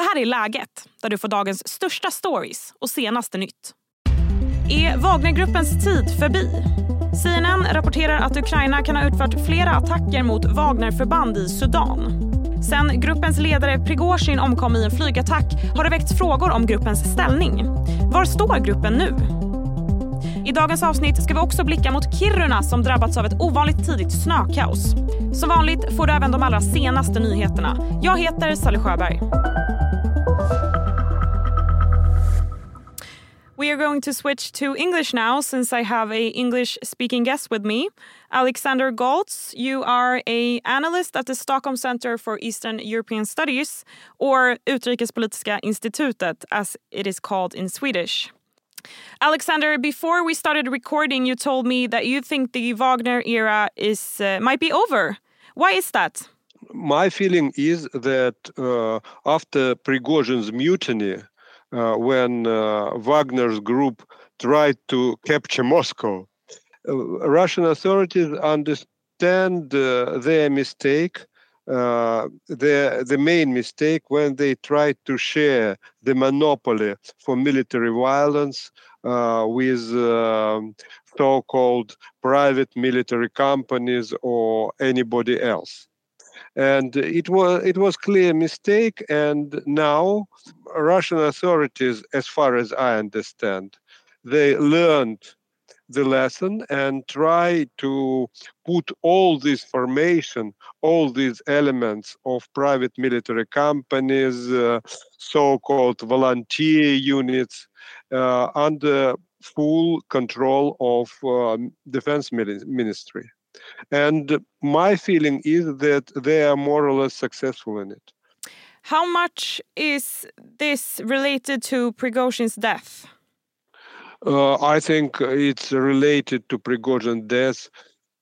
Det här är Läget, där du får dagens största stories och senaste nytt. Är Wagnergruppens tid förbi? CNN rapporterar att Ukraina kan ha utfört flera attacker mot Wagnerförband i Sudan. Sen gruppens ledare Prigozjin omkom i en flygattack har det väckts frågor om gruppens ställning. Var står gruppen nu? I dagens avsnitt ska vi också blicka mot Kiruna som drabbats av ett ovanligt tidigt snökaos. Som vanligt får du även de allra senaste nyheterna. Jag heter Sally Sjöberg. We are going to switch to English now since I have a English speaking guest with me. Alexander Goltz, you are a analyst at the Stockholm Center for Eastern European Studies or Utrikespolitiska institutet as it is called in Swedish. Alexander, before we started recording you told me that you think the Wagner era is uh, might be over. Why is that? My feeling is that uh, after Prigozhin's mutiny when uh, Wagner's group tried to capture Moscow. Uh, Russian authorities understand their mistake uh, the the main mistake when they tried to share the monopoly for military violence uh, with um, so-called private military companies or anybody else and it was it was clear mistake and now russian authorities as far as i understand they learned the lesson and try to put all this formation all these elements of private military companies uh, so-called volunteer units uh, under full control of uh, defense ministry and my feeling is that they are more or less successful in it. How much is this related to Prigozhin's death? Uh, I think it's related to Prigozhin's death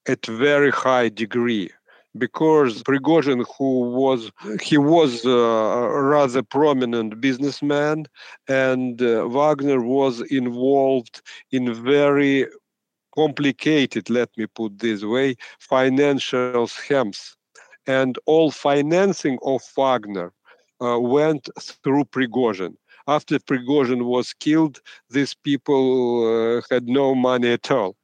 at very high degree because Prigozhin, who was he was a rather prominent businessman, and uh, Wagner was involved in very complicated, let me put this way, financial schemes. And all financing of Wagner uh, went through Prigozhin. After Prigozhin was killed, these people uh, had no money at all.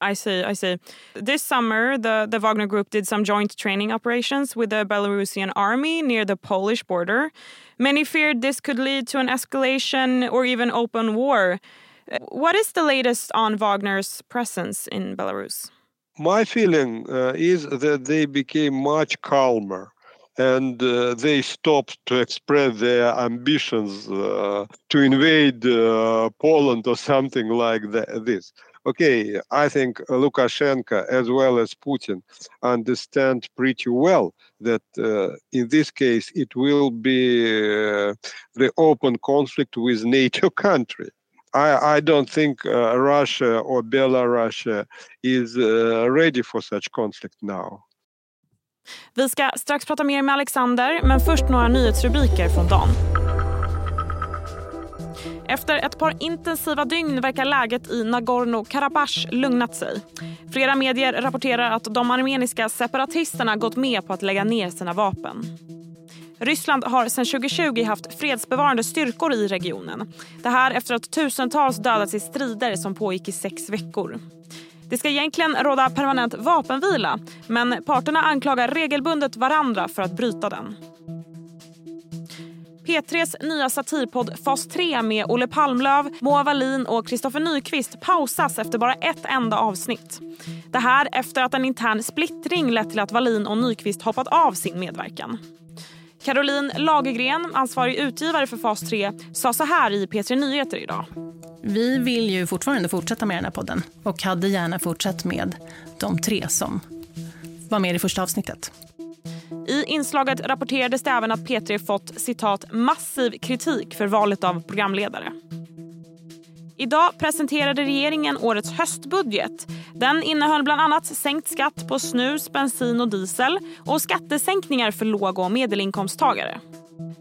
I see, I see. This summer, the, the Wagner Group did some joint training operations with the Belarusian army near the Polish border. Many feared this could lead to an escalation or even open war. What is the latest on Wagner's presence in Belarus? My feeling uh, is that they became much calmer and uh, they stopped to express their ambitions uh, to invade uh, Poland or something like that, this. Okay, I think Lukashenko as well as Putin understand pretty well that uh, in this case it will be uh, the open conflict with NATO country. I, I don't think uh, Russia or Belarus uh, is uh, ready for such conflict now. Vi ska strax prata mer med Alexander, men först några nyhetsrubriker från dagen. Efter ett par intensiva dygn verkar läget i Nagorno-Karabach lugnat sig. Flera medier rapporterar att de armeniska separatisterna gått med på att lägga ner sina vapen. Ryssland har sedan 2020 haft fredsbevarande styrkor i regionen. Det här efter att tusentals dödats i strider som pågick i sex veckor. Det ska egentligen råda permanent vapenvila men parterna anklagar regelbundet varandra för att bryta den. P3s nya satirpodd Fas 3 med Olle Palmlöv, Moa Wallin och Kristoffer Nyqvist pausas efter bara ett enda avsnitt. Det här efter att en intern splittring lett till att Wallin och Nyqvist hoppat av sin medverkan. Caroline Lagergren, ansvarig utgivare för Fas 3, sa så här i P3 Nyheter idag. Vi vill ju fortfarande fortsätta med den här podden och hade gärna fortsatt med de tre som var med i första avsnittet. I inslaget rapporterades det även att P3 fått citat massiv kritik för valet av programledare. Idag presenterade regeringen årets höstbudget. Den innehöll bland annat sänkt skatt på snus, bensin och diesel och skattesänkningar för låg och medelinkomsttagare.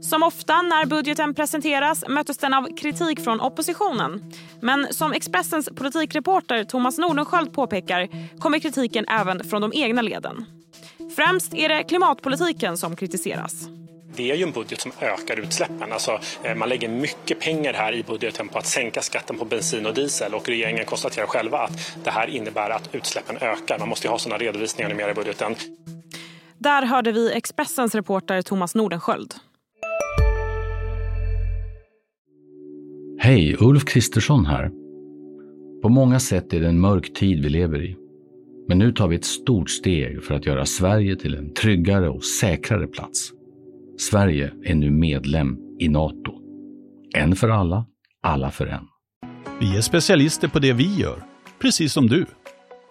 Som ofta när budgeten presenteras möttes den av kritik från oppositionen. Men som Expressens politikreporter Thomas Nordenskjöld påpekar kommer kritiken även från de egna leden. Främst är det klimatpolitiken som kritiseras. Det är ju en budget som ökar utsläppen. Alltså, eh, man lägger mycket pengar här i budgeten på att sänka skatten på bensin och diesel och regeringen konstaterar själva att det här innebär att utsläppen ökar. Man måste ju ha sådana redovisningar numera i budgeten. Där hörde vi Expressens reporter Thomas Nordenskjöld. Hej, Ulf Kristersson här. På många sätt är det en mörk tid vi lever i. Men nu tar vi ett stort steg för att göra Sverige till en tryggare och säkrare plats. Sverige är nu medlem i Nato. En för alla, alla för en. Vi är specialister på det vi gör, precis som du.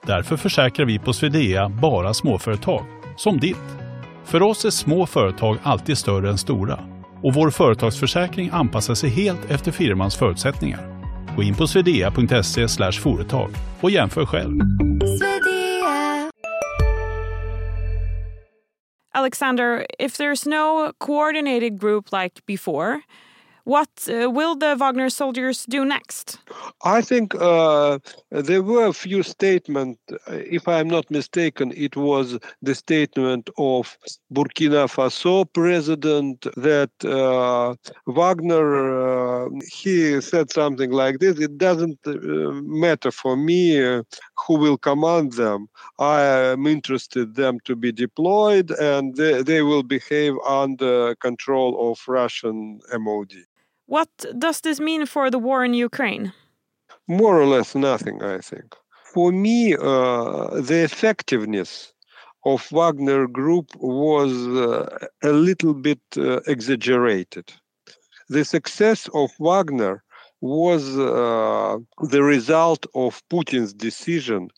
Därför försäkrar vi på Swedea bara småföretag, som ditt. För oss är små företag alltid större än stora och vår företagsförsäkring anpassar sig helt efter firmans förutsättningar. Gå in på swedea.se företag och jämför själv. Alexander, if there's no coordinated group like before, what uh, will the Wagner soldiers do next? I think uh, there were a few statements. If I'm not mistaken, it was the statement of Burkina Faso president that uh, Wagner uh, he said something like this. It doesn't uh, matter for me uh, who will command them. I am interested them to be deployed, and they, they will behave under control of Russian MOD. What does this mean for the war in Ukraine? More or less nothing, I think. For me, uh, the effectiveness of Wagner Group was uh, a little bit uh, exaggerated. The success of Wagner was uh, the result of Putin's decision,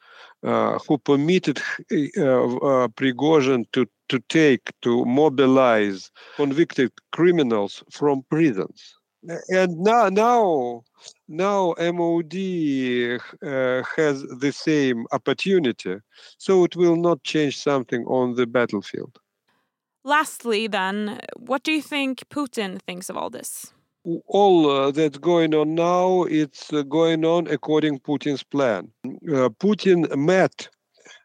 uh, who permitted uh, Prigozhin to, to take, to mobilize convicted criminals from prisons and now now now MOD uh, has the same opportunity, so it will not change something on the battlefield. Lastly, then, what do you think Putin thinks of all this? All uh, that's going on now, it's uh, going on according to Putin's plan. Uh, Putin met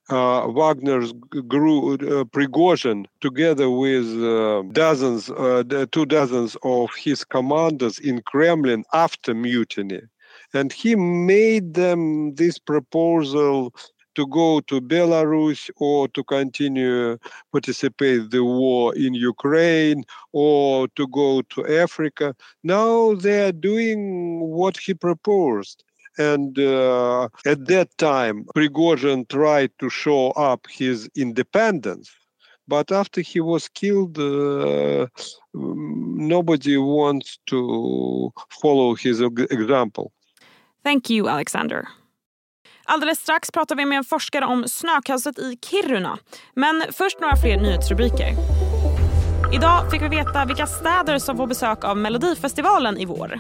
uh, Wagner's grew uh, Prigozhin together with uh, dozens, two dozens of his commanders in Kremlin after mutiny, and he made them this proposal to go to Belarus or to continue participate the war in Ukraine or to go to Africa. Now they are doing what he proposed. And uh, at that time, Prigozhin tried to show up his independence. But after he was killed, uh, nobody wants to follow his example. Thank you, Alexander. Alldeles strax pratar vi med en forskare om snökaoset i Kiruna. Men först några fler nyhetsrubriker. Idag fick vi veta vilka städer som får besök av Melodifestivalen i vår.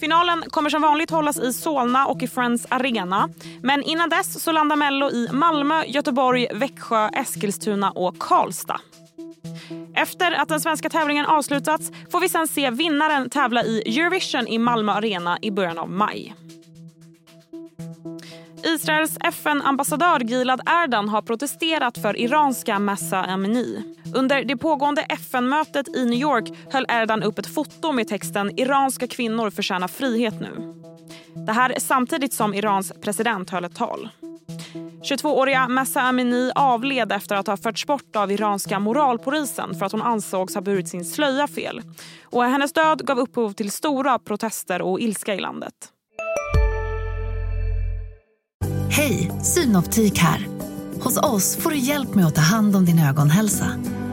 Finalen kommer som vanligt hållas i Solna och i Friends Arena. Men innan dess så landar Mello i Malmö, Göteborg, Växjö, Eskilstuna och Karlstad. Efter att den svenska tävlingen avslutats får vi sen se vinnaren tävla i Eurovision i Malmö Arena i början av maj. Israels FN-ambassadör Gilad Erdan har protesterat för iranska Massa Amini. Under det pågående FN-mötet i New York höll Erdan upp ett foto med texten “Iranska kvinnor förtjänar frihet nu”. Det här samtidigt som Irans president höll ett tal. 22-åriga Massa Amini avled efter att ha förts bort av iranska moralpolisen för att hon ansågs ha burit sin slöja fel. Och hennes död gav upphov till stora protester och ilska i landet. Hej, Synoptik här. Hos oss får du hjälp med att ta hand om din ögonhälsa.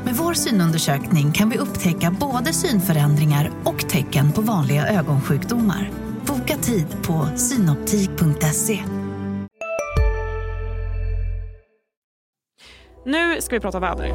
Med vår synundersökning kan vi upptäcka både synförändringar och tecken på vanliga ögonsjukdomar. Boka tid på synoptik.se. Nu ska vi prata väder.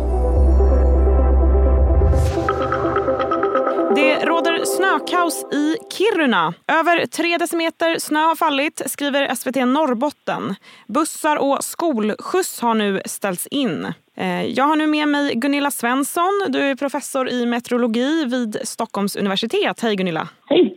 Snökaos i Kiruna. Över tre decimeter snö har fallit, skriver SVT Norrbotten. Bussar och skolskjuts har nu ställts in. Eh, jag har nu med mig Gunilla Svensson. Du är professor i meteorologi vid Stockholms universitet. Hej Gunilla! Hej!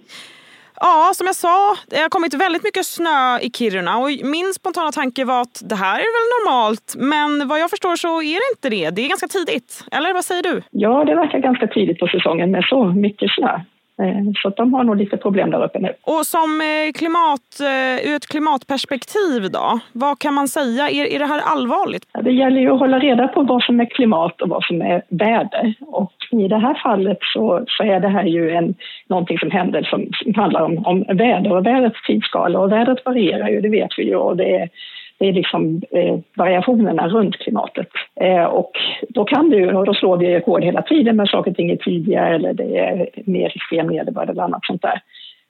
Ja, som jag sa, det har kommit väldigt mycket snö i Kiruna och min spontana tanke var att det här är väl normalt. Men vad jag förstår så är det inte det. Det är ganska tidigt. Eller vad säger du? Ja, det verkar ganska tidigt på säsongen med så mycket snö. Eh, så de har nog lite problem där uppe nu. Och som eh, klimat, eh, ur ett klimatperspektiv då, vad kan man säga? Är, är det här allvarligt? Det gäller ju att hålla reda på vad som är klimat och vad som är väder. Och i det här fallet så, så är det här ju en, någonting som händer som handlar om, om väder och vädrets tidsskala. Och vädret varierar ju, det vet vi ju. Och det är, det är liksom eh, variationerna runt klimatet. Eh, och då kan du, och då slår vi rekord hela tiden med saker och ting är tidigare eller det är mer extrem nederbörd eller annat sånt där.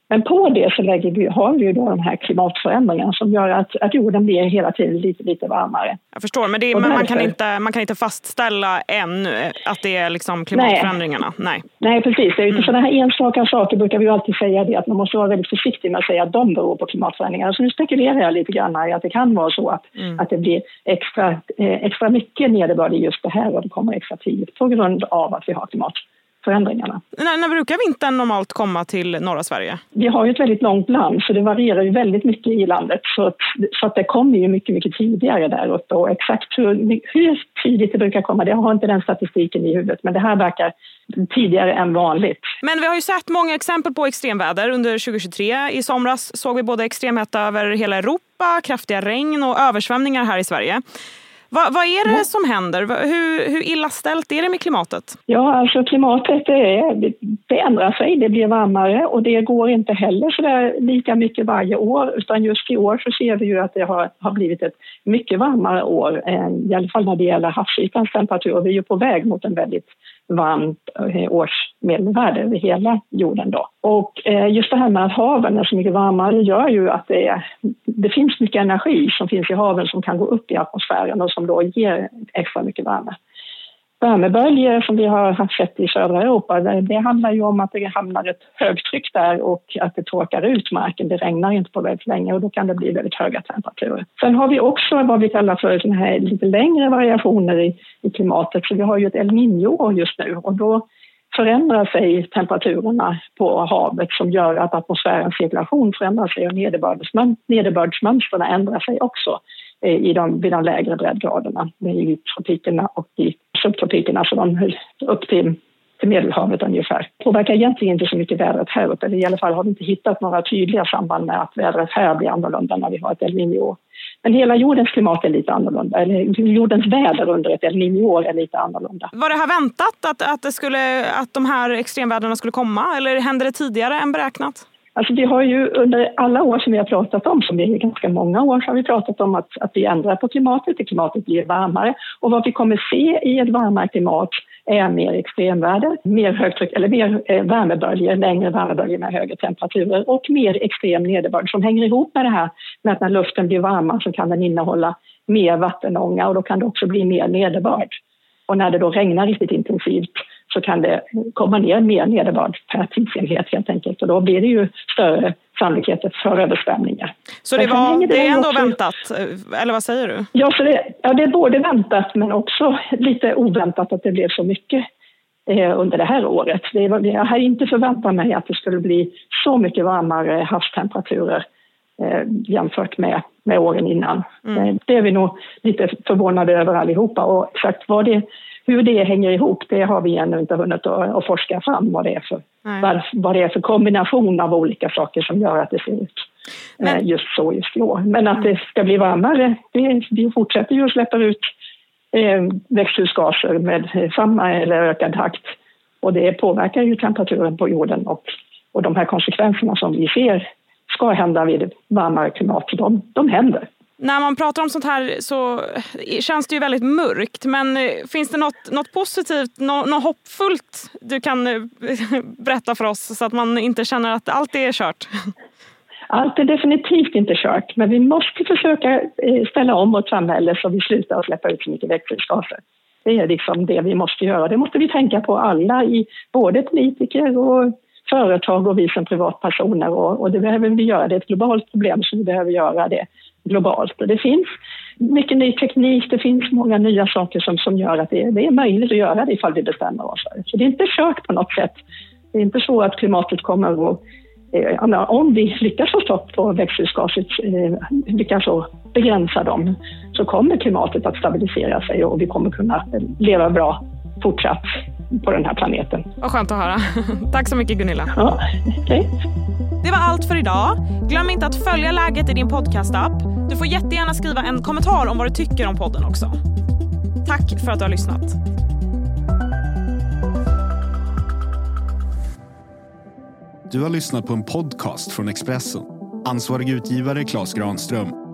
Men på det så lägger vi, har vi ju då de här klimatförändringarna som gör att, att jorden blir hela tiden lite, lite varmare. Jag förstår, men, det, men man, kan inte, man kan inte fastställa ännu att det är liksom klimatförändringarna? Nej, Nej. Nej precis. Det är mm. Sådana här enstaka saker brukar vi alltid säga det att man måste vara väldigt försiktig med att säga att de beror på klimatförändringarna. Så nu spekulerar jag lite grann i att det kan vara så att, mm. att det blir extra, eh, extra mycket nederbörd i just det här och det kommer extra tidigt på grund av att vi har klimat förändringarna. När, när brukar vintern normalt komma till norra Sverige? Vi har ju ett väldigt långt land så det varierar ju väldigt mycket i landet så att, så att det kommer ju mycket, mycket tidigare där uppe och exakt hur, hur tidigt det brukar komma, det har inte den statistiken i huvudet men det här verkar tidigare än vanligt. Men vi har ju sett många exempel på extremväder under 2023. I somras såg vi både extremhetta över hela Europa, kraftiga regn och översvämningar här i Sverige. Va, vad är det som händer? Hur, hur illa ställt är det med klimatet? Ja, alltså klimatet det, det ändrar sig, det blir varmare och det går inte heller så där lika mycket varje år utan just i år så ser vi ju att det har, har blivit ett mycket varmare år, i alla fall när det gäller havsytans temperatur. Vi är ju på väg mot en väldigt varmt eh, årsmedelvärde över hela jorden. Då. Och eh, just det här med att haven är så mycket varmare gör ju att det, det finns mycket energi som finns i haven som kan gå upp i atmosfären och som då ger extra mycket värme värmeböljor som vi har sett i södra Europa, det handlar ju om att det hamnar ett högtryck där och att det torkar ut marken. Det regnar inte på väldigt länge och då kan det bli väldigt höga temperaturer. Sen har vi också vad vi kallar för såna här lite längre variationer i, i klimatet. Så vi har ju ett El Niño just nu och då förändrar sig temperaturerna på havet som gör att atmosfärens cirkulation förändrar sig och nederbördsmönstren ändrar sig också Eh, i de, vid de lägre breddgraderna i tropikerna och i subtropikerna, så de upp till, till Medelhavet ungefär. Det påverkar egentligen inte så mycket vädret här uppe. I alla fall har vi inte hittat några tydliga samband med att vädret här blir annorlunda när vi har ett El Niño. Men hela jordens klimat är lite annorlunda, eller jordens väder under ett El Niño är lite annorlunda. Var det här väntat att, att, det skulle, att de här extremväderna skulle komma eller hände det tidigare än beräknat? Alltså vi har ju under alla år som vi har pratat om, som är ganska många år, så har vi pratat om att, att vi ändrar på klimatet, att klimatet blir varmare. Och vad vi kommer se i ett varmare klimat är mer extremväder, mer högtryck eller mer eh, värmeböljor, längre värmeböljor med högre temperaturer och mer extrem nederbörd som hänger ihop med det här med att när luften blir varmare så kan den innehålla mer vattenånga och då kan det också bli mer nederbörd. Och när det då regnar riktigt intensivt så kan det komma ner mer nederbörd per tidsenhet helt enkelt och då blir det ju större sannolikheter för översvämningar. Så det, var, det är ändå också, väntat, eller vad säger du? Ja, så det, ja, det är både väntat men också lite oväntat att det blev så mycket eh, under det här året. Det, jag hade inte förväntat mig att det skulle bli så mycket varmare havstemperaturer eh, jämfört med, med åren innan. Mm. Eh, det är vi nog lite förvånade över allihopa och exakt vad det hur det hänger ihop, det har vi ännu inte hunnit att, att forska fram vad det, är för, vad, vad det är för kombination av olika saker som gör att det ser ut Men... Eh, just så just i år. Men att det ska bli varmare, det, vi fortsätter ju att släppa ut eh, växthusgaser med samma eller ökad takt. Och det påverkar ju temperaturen på jorden och, och de här konsekvenserna som vi ser ska hända vid varmare klimat, de, de händer när man pratar om sånt här så eh, känns det ju väldigt mörkt. Men eh, finns det något, något positivt, något, något hoppfullt du kan eh, berätta för oss så att man inte känner att allt är kört? Allt är definitivt inte kört, men vi måste försöka ställa om vårt samhälle så vi slutar att släppa ut så mycket växthusgaser. Det är liksom det vi måste göra. Det måste vi tänka på alla, i både politiker och företag och vi som privatpersoner. Och, och det behöver vi göra. Det är ett globalt problem så vi behöver göra det globalt. Och det finns mycket ny teknik, det finns många nya saker som, som gör att det, det är möjligt att göra det ifall vi bestämmer oss för det. Så det är inte kört på något sätt. Det är inte så att klimatet kommer eh, att om vi lyckas få stopp på växthusgaset, eh, lyckas begränsa dem, så kommer klimatet att stabilisera sig och vi kommer kunna leva bra fortsatt på den här planeten. Vad skönt att höra. Tack så mycket Gunilla. Ja, okay. Det var allt för idag. Glöm inte att följa läget i din podcastapp. Du får jättegärna skriva en kommentar om vad du tycker om podden också. Tack för att du har lyssnat. Du har lyssnat på en podcast från Expressen. Ansvarig utgivare Klas Granström